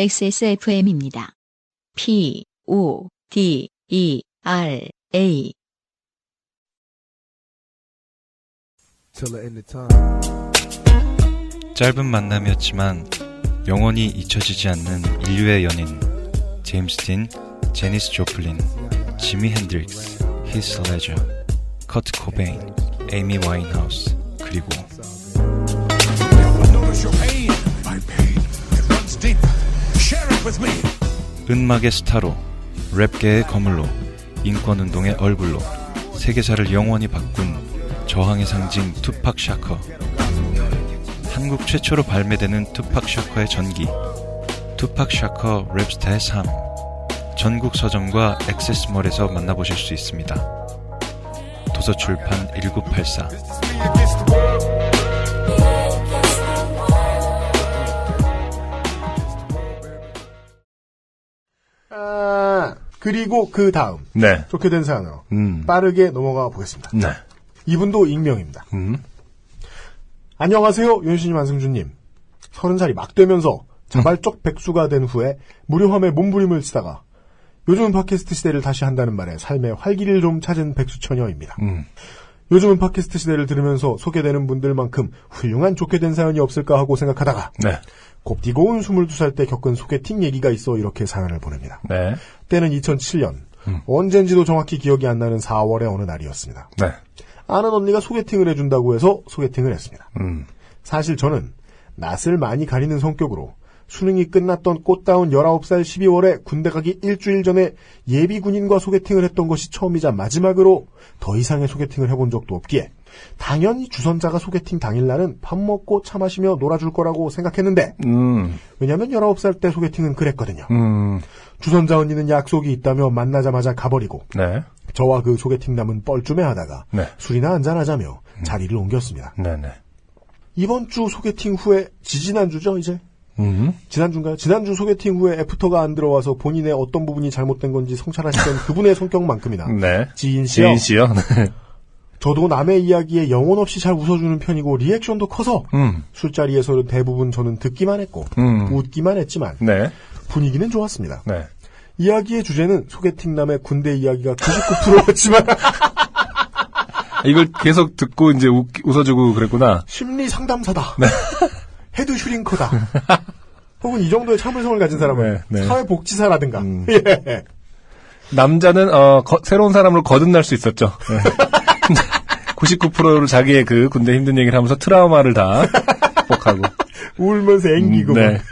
XSFM입니다. P, O, D, E, R, A. 짧은 만남이었지만 영원히 잊혀지지 않는 인류의 연인 제임스 딘, 제니스 조플린, 지미 핸드릭스, 히스 레저, 커트 코베인, 에이미 와인하우스 그리고 은막의 스타로 랩계의 거물로 인권운동의 얼굴로 세계사를 영원히 바꾼 저항의 상징 투팍 샤커. 한국 최초로 발매되는 투팍 샤커의 전기 투팍 샤커 랩스타의 삶. 전국 서점과 액세스몰에서 만나보실 수 있습니다. 도서출판 1984 그리고 그 다음 네. 좋게 된 사연으로 음. 빠르게 넘어가 보겠습니다. 네. 이분도 익명입니다. 음. 안녕하세요, 윤신님, 안승준님. 서른 살이 막 되면서 자발적 백수가 된 후에 무료함에 몸부림을 치다가 요즘은 팟캐스트 시대를 다시 한다는 말에 삶의 활기를 좀 찾은 백수 처녀입니다. 음. 요즘은 팟캐스트 시대를 들으면서 소개되는 분들만큼 훌륭한 좋게 된 사연이 없을까 하고 생각하다가 네. 곱디고 온 22살 때 겪은 소개팅 얘기가 있어 이렇게 사연을 보냅니다. 네. 때는 2007년 음. 언젠지도 정확히 기억이 안 나는 4월의 어느 날이었습니다. 네. 아는 언니가 소개팅을 해준다고 해서 소개팅을 했습니다. 음. 사실 저는 낯을 많이 가리는 성격으로 수능이 끝났던 꽃다운 19살 12월에 군대 가기 일주일 전에 예비 군인과 소개팅을 했던 것이 처음이자 마지막으로 더 이상의 소개팅을 해본 적도 없기에 당연히 주선자가 소개팅 당일날은 밥 먹고 차 마시며 놀아줄 거라고 생각했는데 음. 왜냐면 19살 때 소개팅은 그랬거든요. 음. 주선자 언니는 약속이 있다며 만나자마자 가버리고 네. 저와 그 소개팅 남은 뻘쭘해 하다가 네. 술이나 한잔하자며 자리를 옮겼습니다. 네네. 이번 주 소개팅 후에 지지난주죠 이제 음. 지난주인가요? 지난주 소개팅 후에 애프터가 안 들어와서 본인의 어떤 부분이 잘못된 건지 성찰하시던 그분의 성격만큼이나 네. 지인 씨요. 지인 씨요? 네. 저도 남의 이야기에 영혼 없이 잘 웃어주는 편이고 리액션도 커서 음. 술자리에서는 대부분 저는 듣기만 했고 음. 웃기만 했지만 네. 분위기는 좋았습니다. 네. 이야기의 주제는 소개팅남의 군대 이야기가 99%였지만 이걸 계속 듣고 이제 웃, 웃어주고 그랬구나. 심리 상담사다. 네. head shrinker다. 혹은 이 정도의 참을성을 가진 사람은 네, 네. 사회복지사라든가. 음. 예. 남자는 어, 거- 새로운 사람으로 거듭날 수 있었죠. 네. 99%를 자기의 그 군대 힘든 얘기를 하면서 트라우마를 다 극복하고. 울면서 앵기고 음, 네. 막.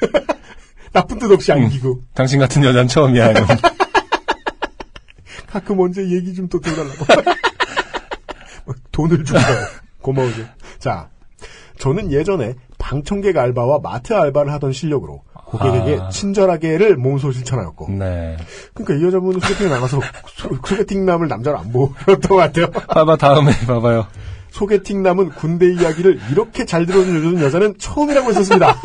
나쁜 뜻 없이 안기고 당신 같은 여자는 처음이야. 가끔 언제 얘기 좀 또 들어달라고 막 돈을 주고 고마우죠. 자, 저는 예전에 방청객 알바와 마트 알바를 하던 실력으로 고객에게 아. 친절하게를 몸소 실천하였고 네. 그러니까 이 여자분은 소개팅에 나가서 소, 소개팅남을 남자로 안 보였던 것 같아요. 봐봐, 다음에 봐봐요. 소개팅남은 군대 이야기를 이렇게 잘 들어주는 여자는 처음이라고 했었습니다.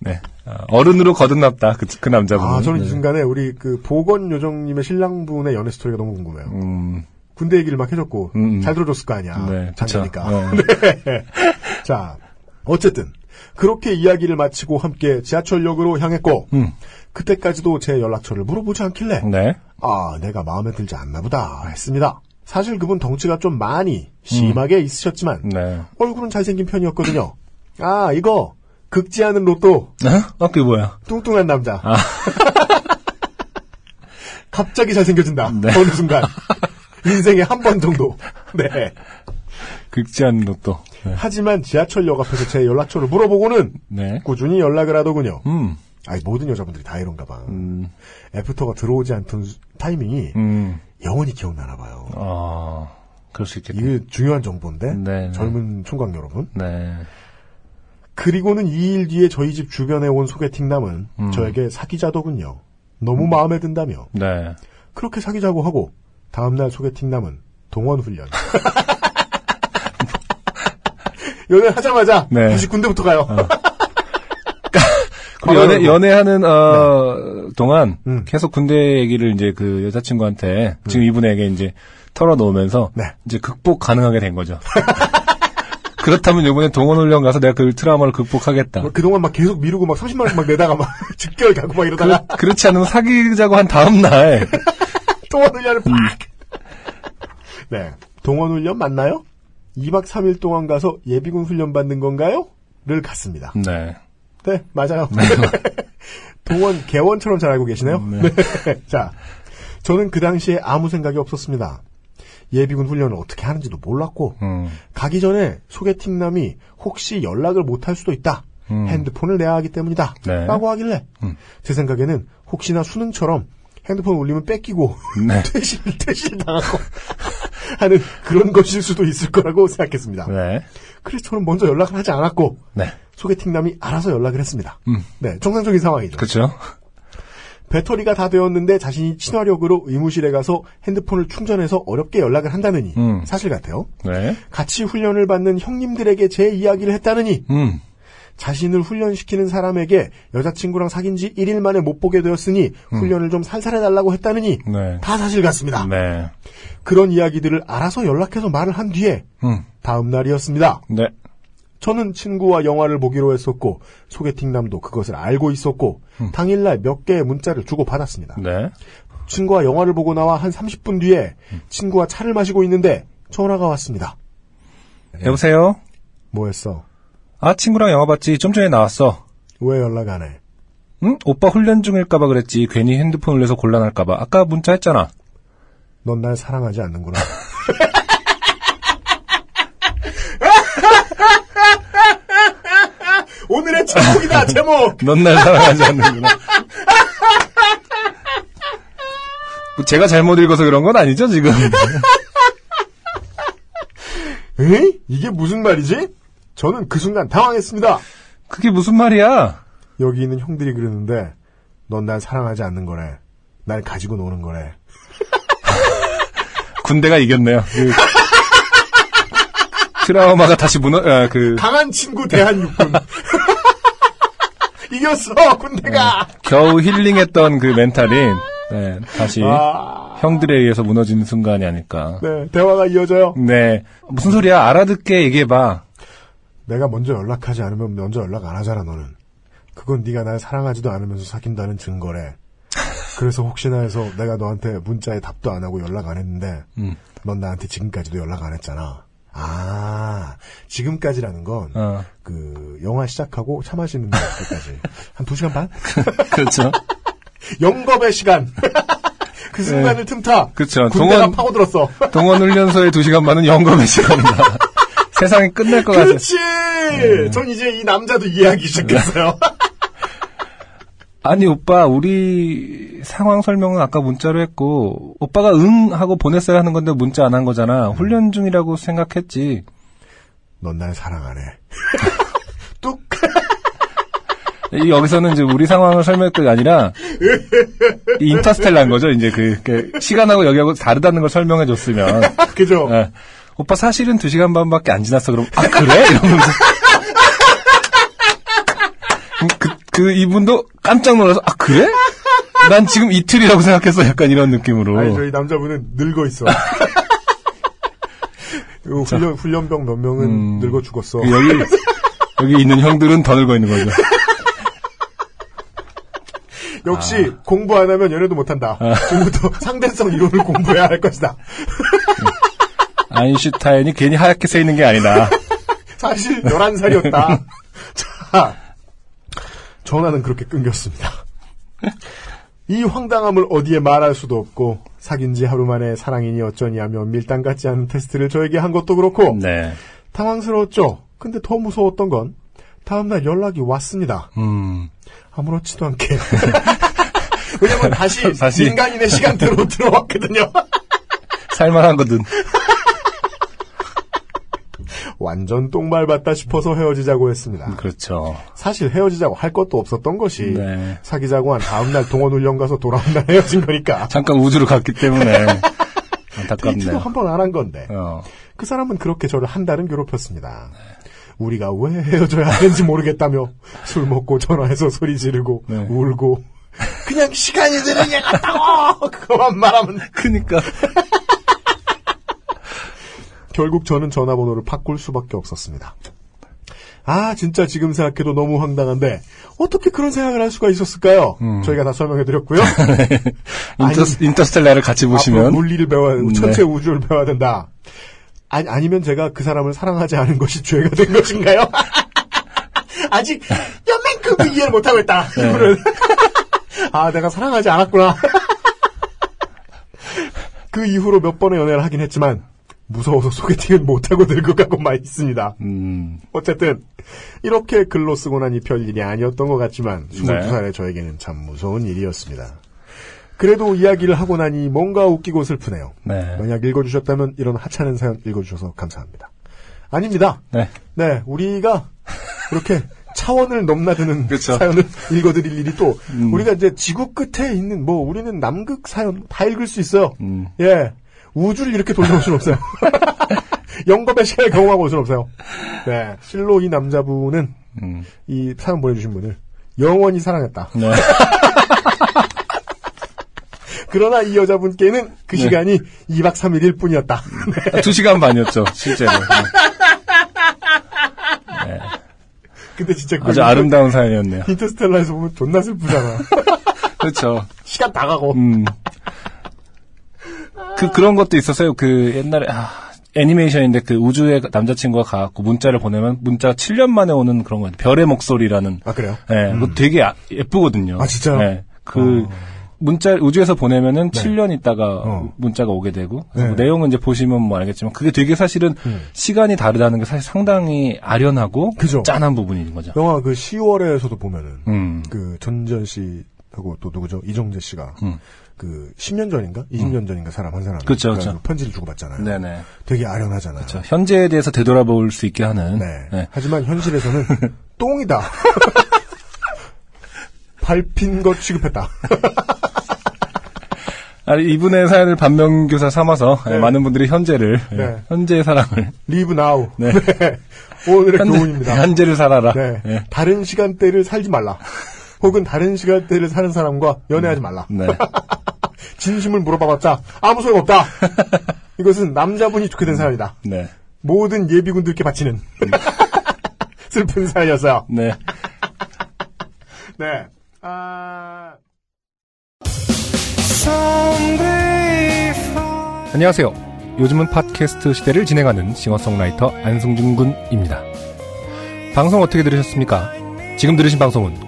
네. 어, 어른으로 거듭났다. 그, 그 남자분은. 아, 저는 네. 이 순간에 우리 그 보건 요정님의 신랑분의 연애 스토리가 너무 궁금해요. 음, 군대 얘기를 막 해줬고 음, 음. 잘 들어줬을 거 아니야. 네, 장자니까. 그쵸. 네. 자, 어쨌든 그렇게 이야기를 마치고 함께 지하철역으로 향했고 음, 그때까지도 제 연락처를 물어보지 않길래 네. 아, 내가 마음에 들지 않나 보다 했습니다. 사실 그분 덩치가 좀 많이 심하게 있으셨지만 네. 얼굴은 잘생긴 편이었거든요. 아, 이거 극지 않은 로또 어? 어, 그게 뭐야? 뚱뚱한 남자. 아. 갑자기 잘생겨진다. 네. 어느 순간. 인생에 한 번 정도. 네. 극지 않은 로또. 네. 하지만 지하철역 앞에서 제 연락처를 물어보고는 네. 꾸준히 연락을 하더군요. 음, 아니, 모든 여자분들이 다 이런가 봐. 음, 애프터가 들어오지 않던 수- 타이밍이 음, 영원히 기억나나 봐요. 어, 그럴 수 있겠다. 이게 중요한 정보인데. 네, 네. 젊은 총각 여러분. 네. 그리고는 2일 뒤에 저희 집 주변에 온 소개팅남은 음. 저에게 사귀자더군요. 너무 마음에 든다며. 네. 그렇게 사귀자고 하고 다음날 소개팅 남은 동원 훈련. 연애 하자마자 네. 다시 군대부터 가요. 그 연애, 연애하는, 어, 동안 음. 계속 군대 얘기를 이제 그 여자친구한테 지금 이분에게 이제 털어놓으면서 네. 이제 극복 가능하게 된 거죠. 그렇다면 이번에 동원훈련 가서 내가 그 트라우마를 극복하겠다. 뭐 그동안 막 계속 미루고 막 30만 원씩 막 내다가 막 즉결 가고 막 이러다가 그, 그렇지 않으면 사귀자고 한 다음 날 동원훈련을 팍! 네. 동원 훈련 맞나요? 2박 3일 동안 가서 예비군 훈련 받는 건가요? 를 갔습니다. 네. 네, 맞아요. 동원 개원처럼 잘 알고 계시네요. 네. 네. 자, 저는 그 당시에 아무 생각이 없었습니다. 예비군 훈련을 어떻게 하는지도 몰랐고 음. 가기 전에 소개팅남이 혹시 연락을 못할 수도 있다. 음. 핸드폰을 내야 하기 때문이다. 네. 라고 하길래 음. 제 생각에는 혹시나 수능처럼 핸드폰 울리면 뺏기고 네. 퇴실 퇴실 당하고 하는 그런 것일 수도 있을 거라고 생각했습니다. 네. 그래서 저는 먼저 연락을 하지 않았고 네. 소개팅남이 알아서 연락을 했습니다. 음. 네, 정상적인 상황이죠. 그렇죠. 배터리가 다 되었는데 자신이 친화력으로 의무실에 가서 핸드폰을 충전해서 어렵게 연락을 한다느니 음. 사실 같아요. 네. 같이 훈련을 받는 형님들에게 제 이야기를 했다느니 음. 자신을 훈련시키는 사람에게 여자친구랑 사귄 지 1일 만에 못 보게 되었으니 훈련을 좀 살살해달라고 했다느니 네. 다 사실 같습니다. 네. 그런 이야기들을 알아서 연락해서 말을 한 뒤에 음. 다음 날이었습니다. 네. 저는 친구와 영화를 보기로 했었고 소개팅남도 그것을 알고 있었고 음. 당일날 몇 개의 문자를 주고 받았습니다. 네. 친구와 영화를 보고 나와 한 30분 뒤에 친구와 차를 마시고 있는데 전화가 왔습니다. 여보세요? 뭐 했어? 아, 친구랑 영화 봤지. 좀 전에 나왔어. 왜 연락 안 해? 응? 오빠 훈련 중일까봐 그랬지. 괜히 핸드폰을 내서 곤란할까봐. 아까 문자 했잖아. 넌 날 사랑하지 않는구나. 오늘의 제목이다, 제목! 넌 날 사랑하지 않는구나. 뭐 제가 잘못 읽어서 그런 건 아니죠, 지금? 에이? 이게 무슨 말이지? 저는 그 순간 당황했습니다. 그게 무슨 말이야? 여기 있는 형들이 그러는데, 넌 날 사랑하지 않는 거래. 날 가지고 노는 거래. 군대가 이겼네요. 그 트라우마가 다시 무너, 아, 그, 강한 친구 대한육군. 이겼어, 군대가! 겨우 힐링했던 그 멘탈이, 네, 다시 아, 형들에 의해서 무너지는 순간이 아닐까. 네, 대화가 이어져요. 네. 무슨 소리야? 알아듣게 얘기해봐. 내가 먼저 연락하지 않으면 먼저 연락 안 하잖아, 너는. 그건 네가 날 사랑하지도 않으면서 사귄다는 증거래. 그래서 혹시나 해서 내가 너한테 문자에 답도 안 하고 연락 안 했는데, 음. 넌 나한테 지금까지도 연락 안 했잖아. 아, 지금까지라는 건, 어. 그, 영화 시작하고 차 마시는 때까지. 한 두 시간 반? 그렇죠. 영겁의 시간. 그 순간을 틈타. 그렇죠. 동원, 파고들었어. 동원 훈련소의 두 시간 반은 영검의 시간이다. 세상이 끝날 것 같아. 그렇지! 전 이제 이 남자도 이해하기 시작했어요. 아니 오빠 우리 상황 설명은 아까 문자로 했고 오빠가 응 하고 보냈어야 하는 건데 문자 안 한 거잖아. 훈련 중이라고 생각했지. 넌 날 사랑 안 해. 뚝! 이 여기서는 이제 우리 상황을 설명할 게 아니라 이 인터스텔라인 거죠. 이제 그, 그 시간하고 여기하고 다르다는 걸 설명해 줬으면 그죠? 예. 오빠 사실은 두 시간 반밖에 안 지났어. 그럼 아 그래? 이러면서 음, 그, 그 이분도 깜짝 놀라서 아 그래? 난 지금 이틀이라고 생각했어. 약간 이런 느낌으로. 아니, 저희 남자분은 늙어 있어. 요 훈련, 훈련병 몇 명은 음. 늙어 죽었어. 그 여기 여기 있는 형들은 더 늙어 있는 거죠. 역시 공부 안 하면 연애도 못한다. 지금부터 상대성 이론을 공부해야 할 것이다. 아인슈타인이 괜히 하얗게 새 있는 게 아니다. 사실 11살이었다. 자, 전화는 그렇게 끊겼습니다. 이 황당함을 어디에 말할 수도 없고 사귄 지 하루 만에 사랑이니 어쩌니 하며 밀당 같지 않은 테스트를 저에게 한 것도 그렇고 네. 당황스러웠죠. 근데 더 무서웠던 건 다음날 연락이 왔습니다. 음. 아무렇지도 않게. 왜냐면 다시, 다시. 민간인의 시간대로 들어왔거든요. 살만하거든. 완전 똥말봤다 싶어서 헤어지자고 했습니다. 그렇죠. 사실 헤어지자고 할 것도 없었던 것이 네. 사귀자고 한 다음날 동원 훈련 가서 돌아온 날 헤어진 거니까. 잠깐 우주로 갔기 때문에 데이트도 안타깝네요. 한번 안 한 건데. 어. 그 사람은 그렇게 저를 한 달은 괴롭혔습니다. 우리가 왜 헤어져야 하는지 모르겠다며 술 먹고 전화해서 소리 지르고 네. 울고 그냥 시간이 느는 게 같다고 그거만 말하면 그니까. 결국 저는 전화번호를 바꿀 수밖에 없었습니다. 아, 진짜 지금 생각해도 너무 황당한데 어떻게 그런 생각을 할 수가 있었을까요? 음. 저희가 다 설명해드렸고요. 인터, 인터 스텔라를 같이 보시면 물리를 배워야 네. 천체 우주를 배워야 된다. 아니, 아니면 제가 그 사람을 사랑하지 않은 것이 죄가 된 것인가요? 아직 연맹급을 이해를 못하고 있다. 네. 이분은. 아, 내가 사랑하지 않았구나. 그 이후로 몇 번의 연애를 하긴 했지만 무서워서 소개팅은 못하고 늙어 가고만 있습니다. 음, 어쨌든 이렇게 글로 쓰고 나니 별일이 아니었던 것 같지만 네. 22살의 저에게는 참 무서운 일이었습니다. 그래도 이야기를 하고 나니 뭔가 웃기고 슬프네요. 네. 만약 읽어주셨다면 이런 하찮은 사연 읽어주셔서 감사합니다. 아닙니다. 네. 네, 우리가 그렇게 차원을 넘나드는 그쵸. 사연을 읽어드릴 일이 또 음. 우리가 이제 지구 끝에 있는 뭐 우리는 남극 사연 다 읽을 수 있어요. 음, 예, 우주를 이렇게 돌려올 수는 없어요. 영겁의 시간을 경험하고 올 수는 없어요. 네, 실로 이 남자분은 음, 이 사연 보내주신 분을 영원히 사랑했다. 네. 그러나 이 여자분께는 그 네. 시간이 2박 3일일 뿐이었다. 두 시간 반이었죠, 실제로. 네. 근데 진짜 아주 아름다운 사연이었네요. 인터스텔라에서 보면 존나 슬프잖아. 그렇죠. 시간 다 가고. 음. 그, 그런 것도 있었어요. 그, 옛날에, 아, 애니메이션인데 그 우주에 남자친구가 가갖고 문자를 보내면 문자가 7년 만에 오는 그런 거 별의 목소리라는. 아 그래요? 예, 그거 되게 아- 예쁘거든요. 아, 진짜요? 예, 그, 문자, 우주에서 보내면은 네. 7년 있다가 어. 문자가 오게 되고. 네. 뭐 내용은 이제 보시면 뭐 알겠지만 그게 되게 사실은 음. 시간이 다르다는 게 사실 상당히 아련하고 그죠. 짠한 부분인 거죠. 영화 그 10월에서도 보면은 음. 그 전지현 씨하고 또 누구죠? 이정재 씨가 음. 그 10년 전인가? 20년 전인가 사람 한 사람 그쵸, 그쵸. 편지를 주고받잖아요. 네네. 되게 아련하잖아요. 저 현재에 대해서 되돌아볼 수 있게 하는. 네. 네. 하지만 현실에서는 똥이다. 밟힌 것 취급했다. 아, 이분의 사연을 반면교사 삼아서 네. 많은 분들이 현재를 예, 네. 현재의 사랑을 Live now. 네. 네. 오늘의 현재, 교훈입니다. 현재를 살아라. 네. 예. 다른 시간대를 살지 말라. 혹은 다른 시간대를 사는 사람과 연애하지 말라. 네. 진심을 물어봐봤자 아무 소용 없다. 이것은 남자분이 좋게 된 사연이다. 네. 모든 예비군들께 바치는 슬픈 사연이었어요. 네. 네. 아... 안녕하세요. 요즘은 팟캐스트 시대를 진행하는 싱어송라이터 안승준 군입니다. 방송 어떻게 들으셨습니까? 지금 들으신 방송은